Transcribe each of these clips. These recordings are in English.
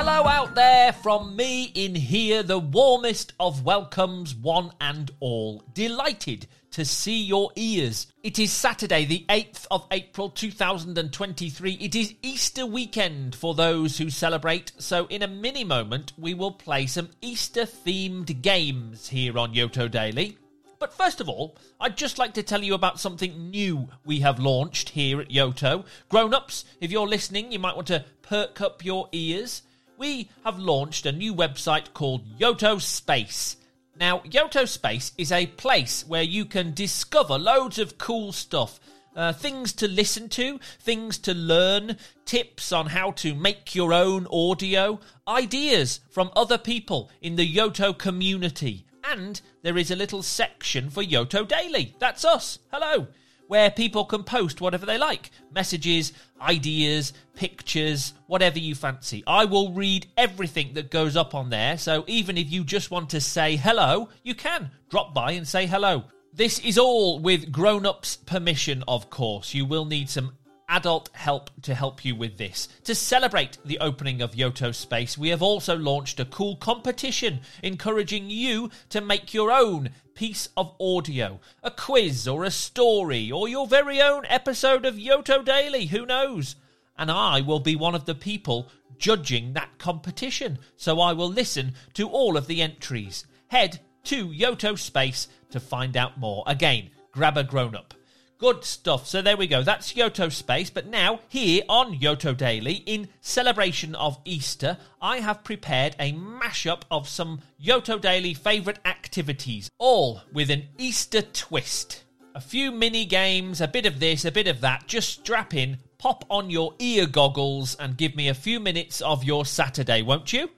Hello out there from me in here, the warmest of welcomes, one and all. Delighted to see your ears. It is Saturday, the 8th of April 2023. It is Easter weekend for those who celebrate, so in a mini moment, we will play some Easter themed games here on Yoto Daily. But first of all, I'd just like to tell you about something new we have launched here at Yoto. Grown ups, if you're listening, you might want to perk up your ears. We have launched a new website called Yoto Space. Now, Yoto Space is a place where you can discover loads of cool stuff. Uh, things to listen to, things to learn, tips on how to make your own audio, ideas from other people in the Yoto community. And there is a little section for Yoto Daily. That's us. Hello. Where people can post whatever they like messages, ideas, pictures, whatever you fancy. I will read everything that goes up on there. So even if you just want to say hello, you can drop by and say hello. This is all with grown ups' permission, of course. You will need some adult help to help you with this. To celebrate the opening of Yoto Space, we have also launched a cool competition encouraging you to make your own piece of audio, a quiz or a story, or your very own episode of Yoto Daily, who knows? And I will be one of the people judging that competition, so I will listen to all of the entries. Head to Yoto Space to find out more. Again, grab a grown up. Good stuff. So there we go. That's Yoto Space. But now, here on Yoto Daily, in celebration of Easter, I have prepared a mashup of some Yoto Daily favourite activities, all with an Easter twist. A few mini games, a bit of this, a bit of that. Just strap in, pop on your ear goggles, and give me a few minutes of your Saturday, won't you?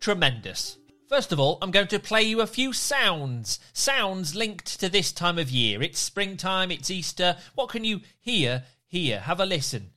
Tremendous. First of all, I'm going to play you a few sounds. Sounds linked to this time of year. It's springtime, it's Easter. What can you hear here? Have a listen.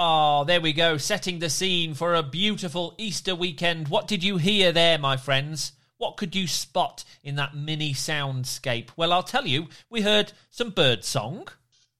Oh, there we go, setting the scene for a beautiful Easter weekend. What did you hear there, my friends? What could you spot in that mini soundscape? Well, I'll tell you, we heard some bird song.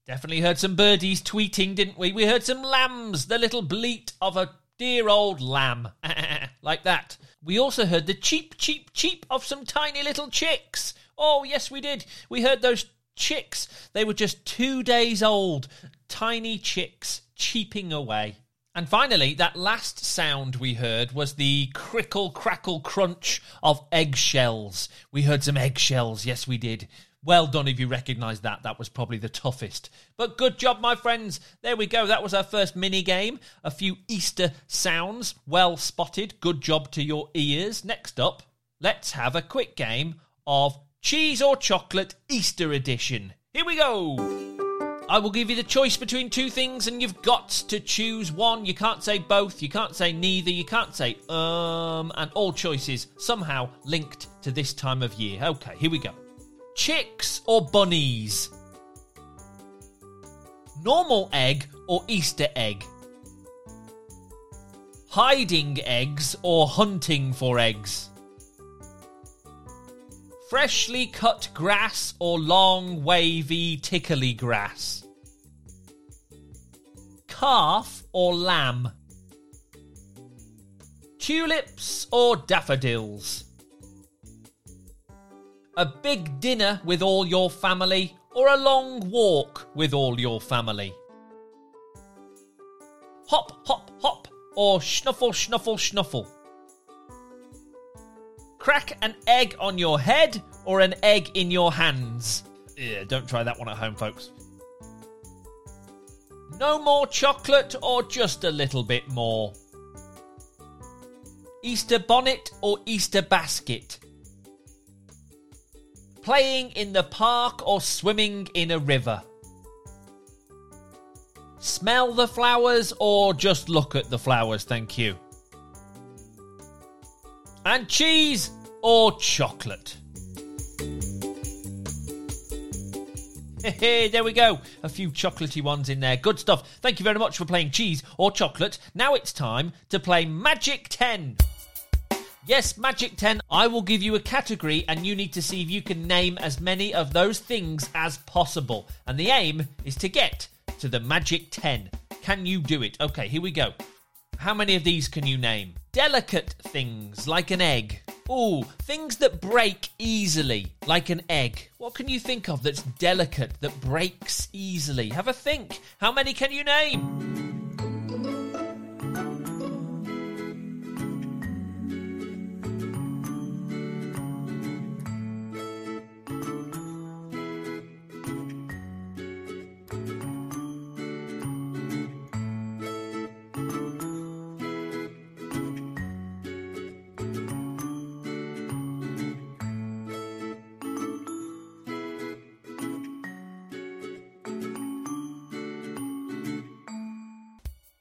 Definitely heard some birdies tweeting, didn't we? We heard some lambs, the little bleat of a dear old lamb. like that. We also heard the cheep, cheep, cheep of some tiny little chicks. Oh, yes, we did. We heard those chicks. They were just two days old. Tiny chicks cheeping away. And finally, that last sound we heard was the crickle, crackle, crunch of eggshells. We heard some eggshells, yes, we did. Well done if you recognise that. That was probably the toughest. But good job, my friends. There we go. That was our first mini game. A few Easter sounds. Well spotted. Good job to your ears. Next up, let's have a quick game of Cheese or Chocolate Easter Edition. Here we go. I will give you the choice between two things, and you've got to choose one. You can't say both, you can't say neither, you can't say um, and all choices somehow linked to this time of year. Okay, here we go. Chicks or bunnies? Normal egg or Easter egg? Hiding eggs or hunting for eggs? Freshly cut grass or long, wavy, tickly grass? Calf or lamb? Tulips or daffodils? A big dinner with all your family or a long walk with all your family? Hop, hop, hop or snuffle, snuffle, snuffle? Crack an egg on your head or an egg in your hands? Yeah, don't try that one at home, folks. No more chocolate or just a little bit more? Easter bonnet or Easter basket? Playing in the park or swimming in a river? smell the flowers or just look at the flowers? Thank you. And cheese or chocolate? Hey, there we go. A few chocolatey ones in there. Good stuff. Thank you very much for playing cheese or chocolate. Now it's time to play Magic 10. Yes, Magic 10. I will give you a category and you need to see if you can name as many of those things as possible. And the aim is to get to the Magic 10. Can you do it? Okay, here we go. How many of these can you name? Delicate things like an egg. Ooh, things that break easily like an egg. What can you think of that's delicate, that breaks easily? Have a think. How many can you name?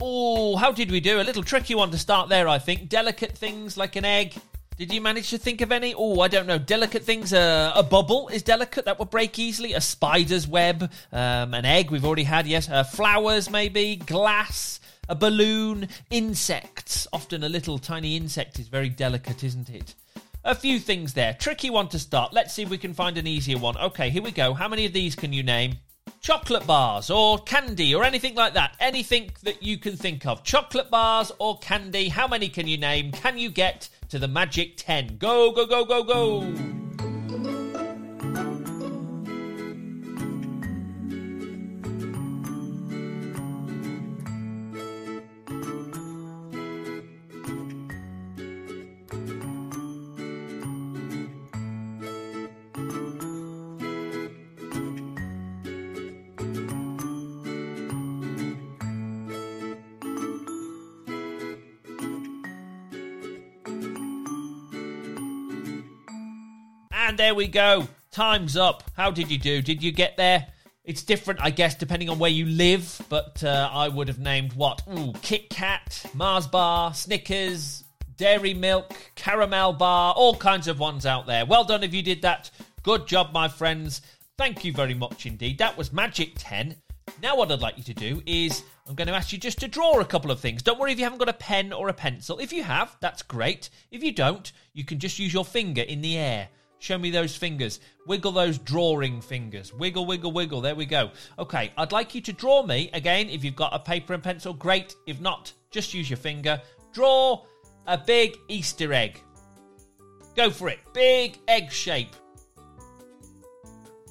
Oh, how did we do? A little tricky one to start there, I think. Delicate things like an egg. Did you manage to think of any? Oh, I don't know. Delicate things. Uh, a bubble is delicate. That would break easily. A spider's web. Um, an egg we've already had, yes. Uh, flowers, maybe. Glass. A balloon. Insects. Often a little tiny insect is very delicate, isn't it? A few things there. Tricky one to start. Let's see if we can find an easier one. Okay, here we go. How many of these can you name? Chocolate bars or candy or anything like that. Anything that you can think of. Chocolate bars or candy. How many can you name? Can you get to the magic 10? Go, go, go, go, go. There we go. Time's up. How did you do? Did you get there? It's different, I guess, depending on where you live, but uh, I would have named what? Ooh, Kit Kat, Mars Bar, Snickers, Dairy Milk, Caramel Bar, all kinds of ones out there. Well done if you did that. Good job, my friends. Thank you very much indeed. That was Magic 10. Now, what I'd like you to do is I'm going to ask you just to draw a couple of things. Don't worry if you haven't got a pen or a pencil. If you have, that's great. If you don't, you can just use your finger in the air. Show me those fingers. Wiggle those drawing fingers. Wiggle, wiggle, wiggle. There we go. Okay, I'd like you to draw me again. If you've got a paper and pencil, great. If not, just use your finger. Draw a big Easter egg. Go for it. Big egg shape.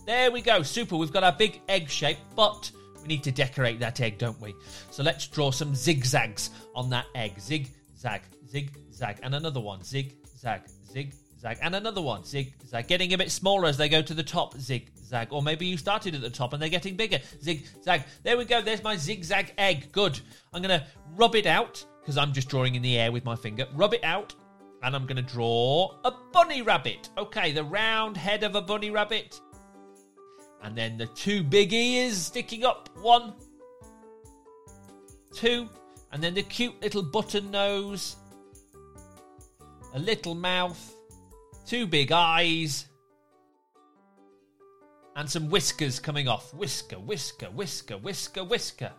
There we go. Super. We've got our big egg shape, but we need to decorate that egg, don't we? So let's draw some zigzags on that egg. Zig, zag, zig, zag. And another one. Zig, zag, zig, zag, and another one, zig, zag, getting a bit smaller as they go to the top, zig, zag, or maybe you started at the top and they're getting bigger, zig, zag. There we go, there's my zigzag egg. Good. I'm going to rub it out because I'm just drawing in the air with my finger. Rub it out, and I'm going to draw a bunny rabbit. Okay, the round head of a bunny rabbit. And then the two big ears sticking up. One, two, and then the cute little button nose, a little mouth, two big eyes, and some whiskers coming off. Whisker, whisker, whisker, whisker, whisker.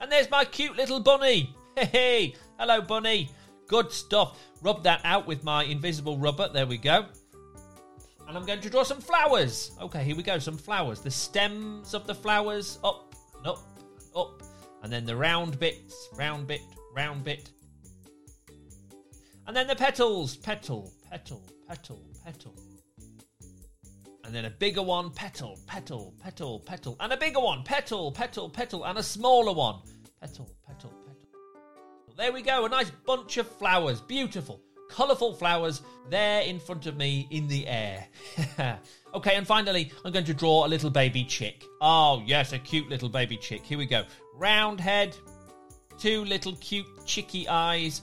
And there's my cute little bunny. Hey, hey, hello, bunny. Good stuff. Rub that out with my invisible rubber. There we go. And I'm going to draw some flowers. Okay, here we go. Some flowers. The stems of the flowers up, up, up. And then the round bits, round bit, round bit. And then the petals. Petal, petal, petal, petal. And then a bigger one. Petal, petal, petal, petal. And a bigger one. Petal, petal, petal. And a smaller one. Petal, petal, petal. There we go. A nice bunch of flowers. Beautiful. Colourful flowers there in front of me in the air. okay, and finally, I'm going to draw a little baby chick. Oh, yes, a cute little baby chick. Here we go. Round head, two little cute chicky eyes,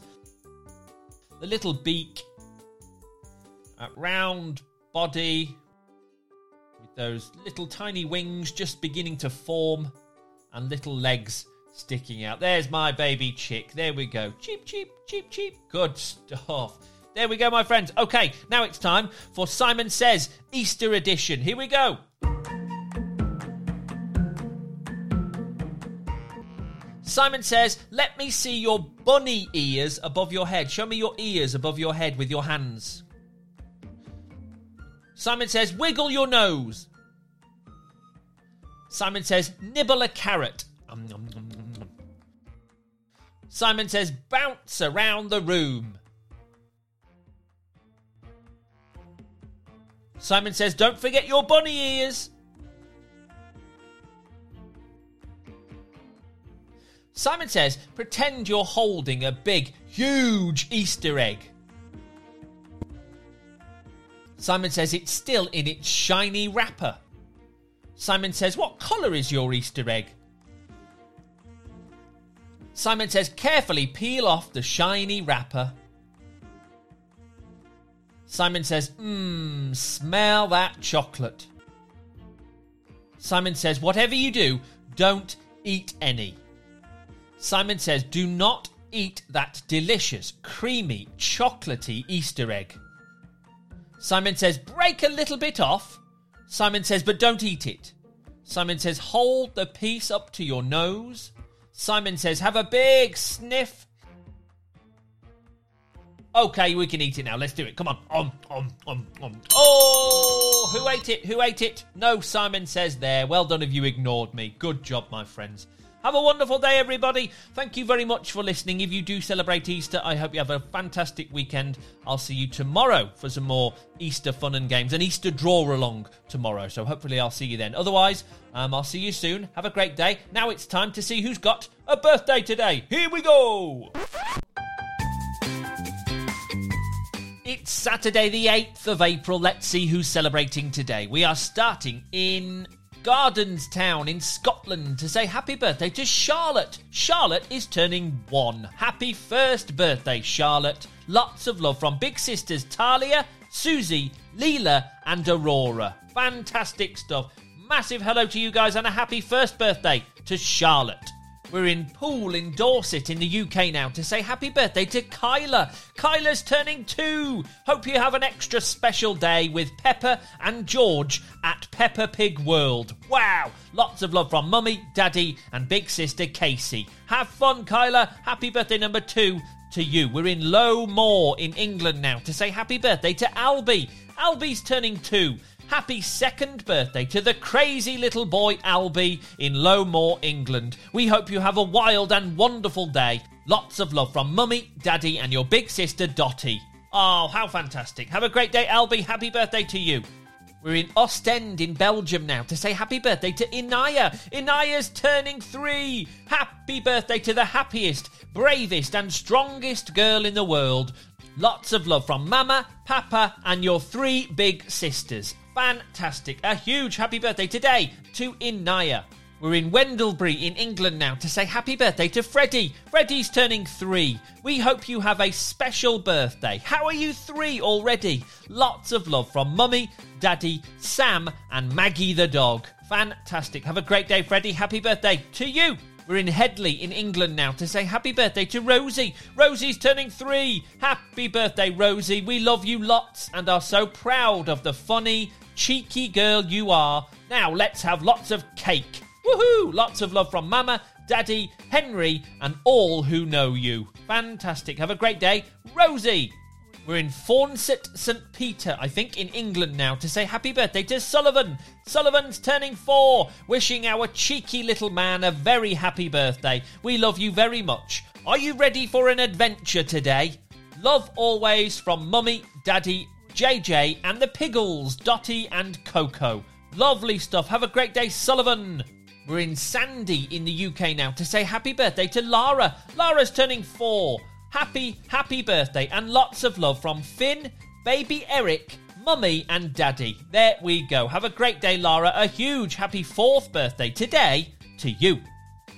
the little beak, a round body with those little tiny wings just beginning to form, and little legs sticking out. There's my baby chick. There we go. Cheep, cheep, cheep, cheep. Good stuff. There we go, my friends. Okay, now it's time for Simon Says Easter Edition. Here we go. Simon says, Let me see your bunny ears above your head. Show me your ears above your head with your hands. Simon says, Wiggle your nose. Simon says, Nibble a carrot. Um, um, um, Simon says, Bounce around the room. Simon says, Don't forget your bunny ears. Simon says, Pretend you're holding a big, huge Easter egg. Simon says, It's still in its shiny wrapper. Simon says, What colour is your Easter egg? Simon says, Carefully peel off the shiny wrapper. Simon says, Mmm, smell that chocolate. Simon says, Whatever you do, don't eat any. Simon says, Do not eat that delicious, creamy, chocolatey Easter egg. Simon says, Break a little bit off. Simon says, But don't eat it. Simon says, Hold the piece up to your nose. Simon says, Have a big sniff. Okay, we can eat it now. Let's do it. Come on. Um, um, um, um. Oh, who ate it? Who ate it? No, Simon says there. Well done if you ignored me. Good job, my friends. Have a wonderful day, everybody. Thank you very much for listening. If you do celebrate Easter, I hope you have a fantastic weekend. I'll see you tomorrow for some more Easter fun and games, an Easter draw along tomorrow. So hopefully, I'll see you then. Otherwise, um, I'll see you soon. Have a great day. Now it's time to see who's got a birthday today. Here we go. It's Saturday, the 8th of April. Let's see who's celebrating today. We are starting in Gardenstown in Scotland to say happy birthday to Charlotte. Charlotte is turning one. Happy first birthday, Charlotte. Lots of love from big sisters Talia, Susie, Leela, and Aurora. Fantastic stuff. Massive hello to you guys and a happy first birthday to Charlotte. We're in Poole in Dorset in the UK now to say happy birthday to Kyla. Kyla's turning two. Hope you have an extra special day with Peppa and George at Peppa Pig World. Wow! Lots of love from Mummy, Daddy, and big sister Casey. Have fun, Kyla. Happy birthday number two to you. We're in Low Moor in England now to say happy birthday to Albie. Albie's turning two. Happy second birthday to the crazy little boy Albie in Low Moor, England. We hope you have a wild and wonderful day. Lots of love from Mummy, Daddy, and your big sister Dottie. Oh, how fantastic. Have a great day, Albie. Happy birthday to you. We're in Ostend in Belgium now to say happy birthday to Inaya. Inaya's turning three. Happy birthday to the happiest, bravest, and strongest girl in the world. Lots of love from Mama, Papa, and your three big sisters. Fantastic. A huge happy birthday today to Inaya. We're in Wendlebury in England now to say happy birthday to Freddie. Freddie's turning three. We hope you have a special birthday. How are you three already? Lots of love from Mummy, Daddy, Sam, and Maggie the dog. Fantastic. Have a great day, Freddie. Happy birthday to you. We're in Headley in England now to say happy birthday to Rosie. Rosie's turning three. Happy birthday, Rosie. We love you lots and are so proud of the funny, cheeky girl you are. Now let's have lots of cake. Woohoo! Lots of love from Mama, Daddy, Henry, and all who know you. Fantastic. Have a great day, Rosie. We're in Fawncett St. Peter, I think, in England now to say happy birthday to Sullivan. Sullivan's turning four, wishing our cheeky little man a very happy birthday. We love you very much. Are you ready for an adventure today? Love always from Mummy, Daddy, JJ, and the Piggles, Dotty and Coco. Lovely stuff. Have a great day, Sullivan. We're in Sandy in the UK now to say happy birthday to Lara. Lara's turning four. Happy, happy birthday and lots of love from Finn, baby Eric, mummy, and daddy. There we go. Have a great day, Lara. A huge happy fourth birthday today to you.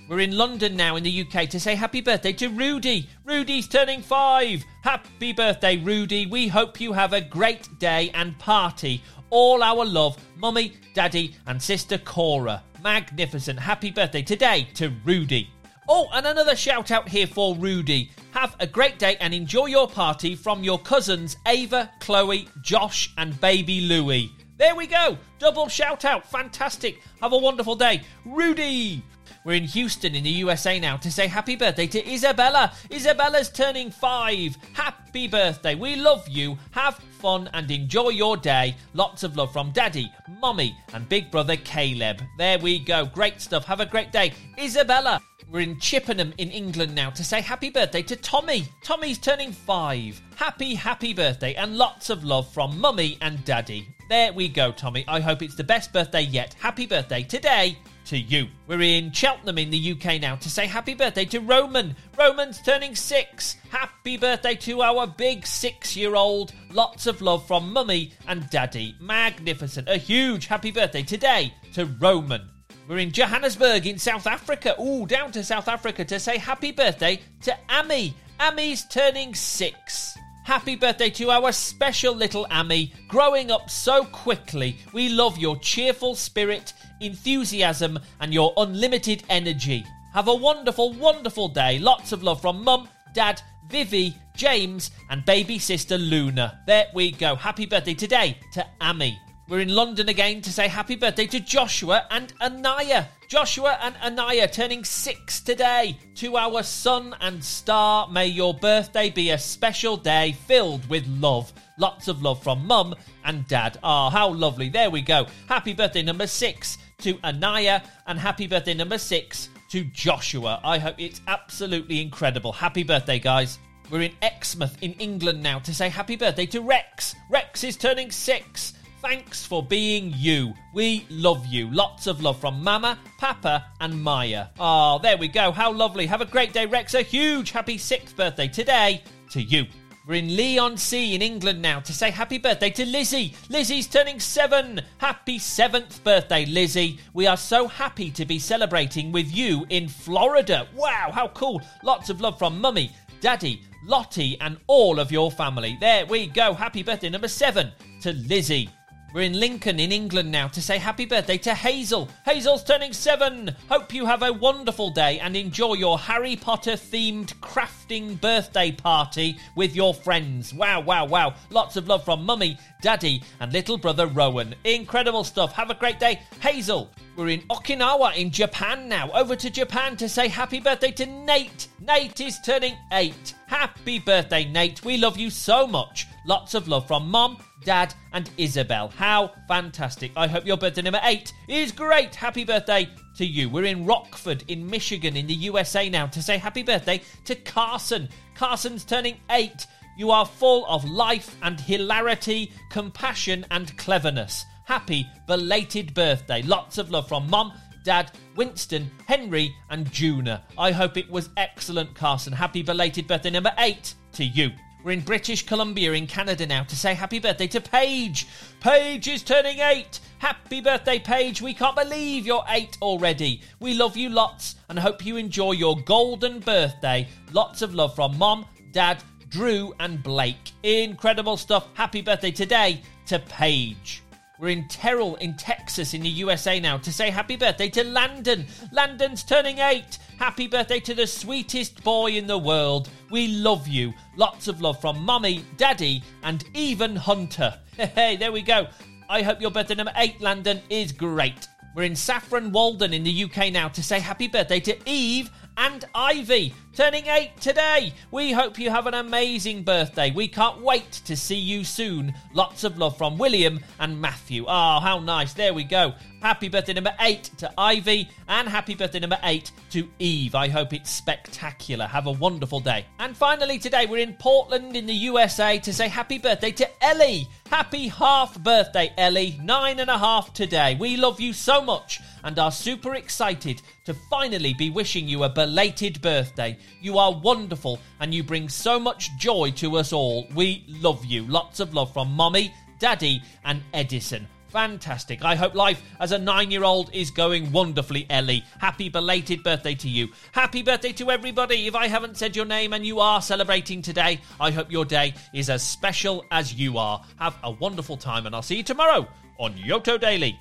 We're in London now in the UK to say happy birthday to Rudy. Rudy's turning five. Happy birthday, Rudy. We hope you have a great day and party. All our love, Mummy, Daddy, and Sister Cora. Magnificent. Happy birthday today to Rudy. Oh, and another shout out here for Rudy. Have a great day and enjoy your party from your cousins Ava, Chloe, Josh, and baby Louie. There we go. Double shout out. Fantastic. Have a wonderful day. Rudy. We're in Houston in the USA now to say happy birthday to Isabella. Isabella's turning five. Happy birthday. We love you. Have fun and enjoy your day. Lots of love from Daddy, Mummy, and Big Brother Caleb. There we go. Great stuff. Have a great day. Isabella. We're in Chippenham in England now to say happy birthday to Tommy. Tommy's turning five. Happy, happy birthday and lots of love from Mummy and Daddy. There we go, Tommy. I hope it's the best birthday yet. Happy birthday today to you. We're in Cheltenham in the UK now to say happy birthday to Roman. Roman's turning six. Happy birthday to our big six year old. Lots of love from Mummy and Daddy. Magnificent. A huge happy birthday today to Roman. We're in Johannesburg in South Africa. Ooh, down to South Africa to say happy birthday to Amy. Amy's turning six. Happy birthday to our special little Amy, growing up so quickly. We love your cheerful spirit, enthusiasm, and your unlimited energy. Have a wonderful, wonderful day. Lots of love from Mum, Dad, Vivi, James, and baby sister Luna. There we go. Happy birthday today to Amy. We're in London again to say happy birthday to Joshua and Anaya. Joshua and Anaya turning six today. To our son and star, may your birthday be a special day filled with love. Lots of love from mum and dad. Ah, oh, how lovely. There we go. Happy birthday number six to Anaya and happy birthday number six to Joshua. I hope it's absolutely incredible. Happy birthday, guys. We're in Exmouth in England now to say happy birthday to Rex. Rex is turning six. Thanks for being you. We love you. Lots of love from Mama, Papa, and Maya. Oh, there we go. How lovely. Have a great day, Rex. A huge happy sixth birthday today to you. We're in Leigh-on-Sea in England now to say happy birthday to Lizzie. Lizzie's turning seven. Happy seventh birthday, Lizzie. We are so happy to be celebrating with you in Florida. Wow, how cool. Lots of love from Mummy, Daddy, Lottie, and all of your family. There we go. Happy birthday number seven to Lizzie. We're in Lincoln in England now to say happy birthday to Hazel. Hazel's turning seven. Hope you have a wonderful day and enjoy your Harry Potter themed crafting birthday party with your friends. Wow, wow, wow. Lots of love from Mummy, Daddy, and little brother Rowan. Incredible stuff. Have a great day, Hazel. We're in Okinawa in Japan now. Over to Japan to say happy birthday to Nate. Nate is turning eight. Happy birthday, Nate. We love you so much. Lots of love from Mom, Dad, and Isabel. How fantastic. I hope your birthday number eight is great. Happy birthday to you. We're in Rockford in Michigan in the USA now to say happy birthday to Carson. Carson's turning eight. You are full of life and hilarity, compassion and cleverness. Happy belated birthday. Lots of love from Mum, Dad, Winston, Henry, and Juna. I hope it was excellent, Carson. Happy belated birthday number eight to you. We're in British Columbia in Canada now to say happy birthday to Paige. Paige is turning eight. Happy birthday, Paige. We can't believe you're eight already. We love you lots and hope you enjoy your golden birthday. Lots of love from Mom, Dad, Drew, and Blake. Incredible stuff. Happy birthday today to Paige. We're in Terrell in Texas in the USA now to say happy birthday to Landon. Landon's turning eight. Happy birthday to the sweetest boy in the world. We love you. Lots of love from Mummy, Daddy, and even Hunter. Hey, there we go. I hope your birthday number eight, Landon, is great. We're in Saffron Walden in the UK now to say happy birthday to Eve and Ivy, turning eight today. We hope you have an amazing birthday. We can't wait to see you soon. Lots of love from William and Matthew. Oh, how nice. There we go. Happy birthday number eight to Ivy, and happy birthday number eight to Eve. I hope it's spectacular. Have a wonderful day. And finally, today we're in Portland in the USA to say happy birthday to Ellie. Happy half birthday, Ellie. Nine and a half today. We love you so much and are super excited to finally be wishing you a belated birthday. You are wonderful and you bring so much joy to us all. We love you. Lots of love from Mommy, Daddy, and Edison. Fantastic. I hope life as a nine year old is going wonderfully, Ellie. Happy belated birthday to you. Happy birthday to everybody. If I haven't said your name and you are celebrating today, I hope your day is as special as you are. Have a wonderful time, and I'll see you tomorrow on Yoto Daily.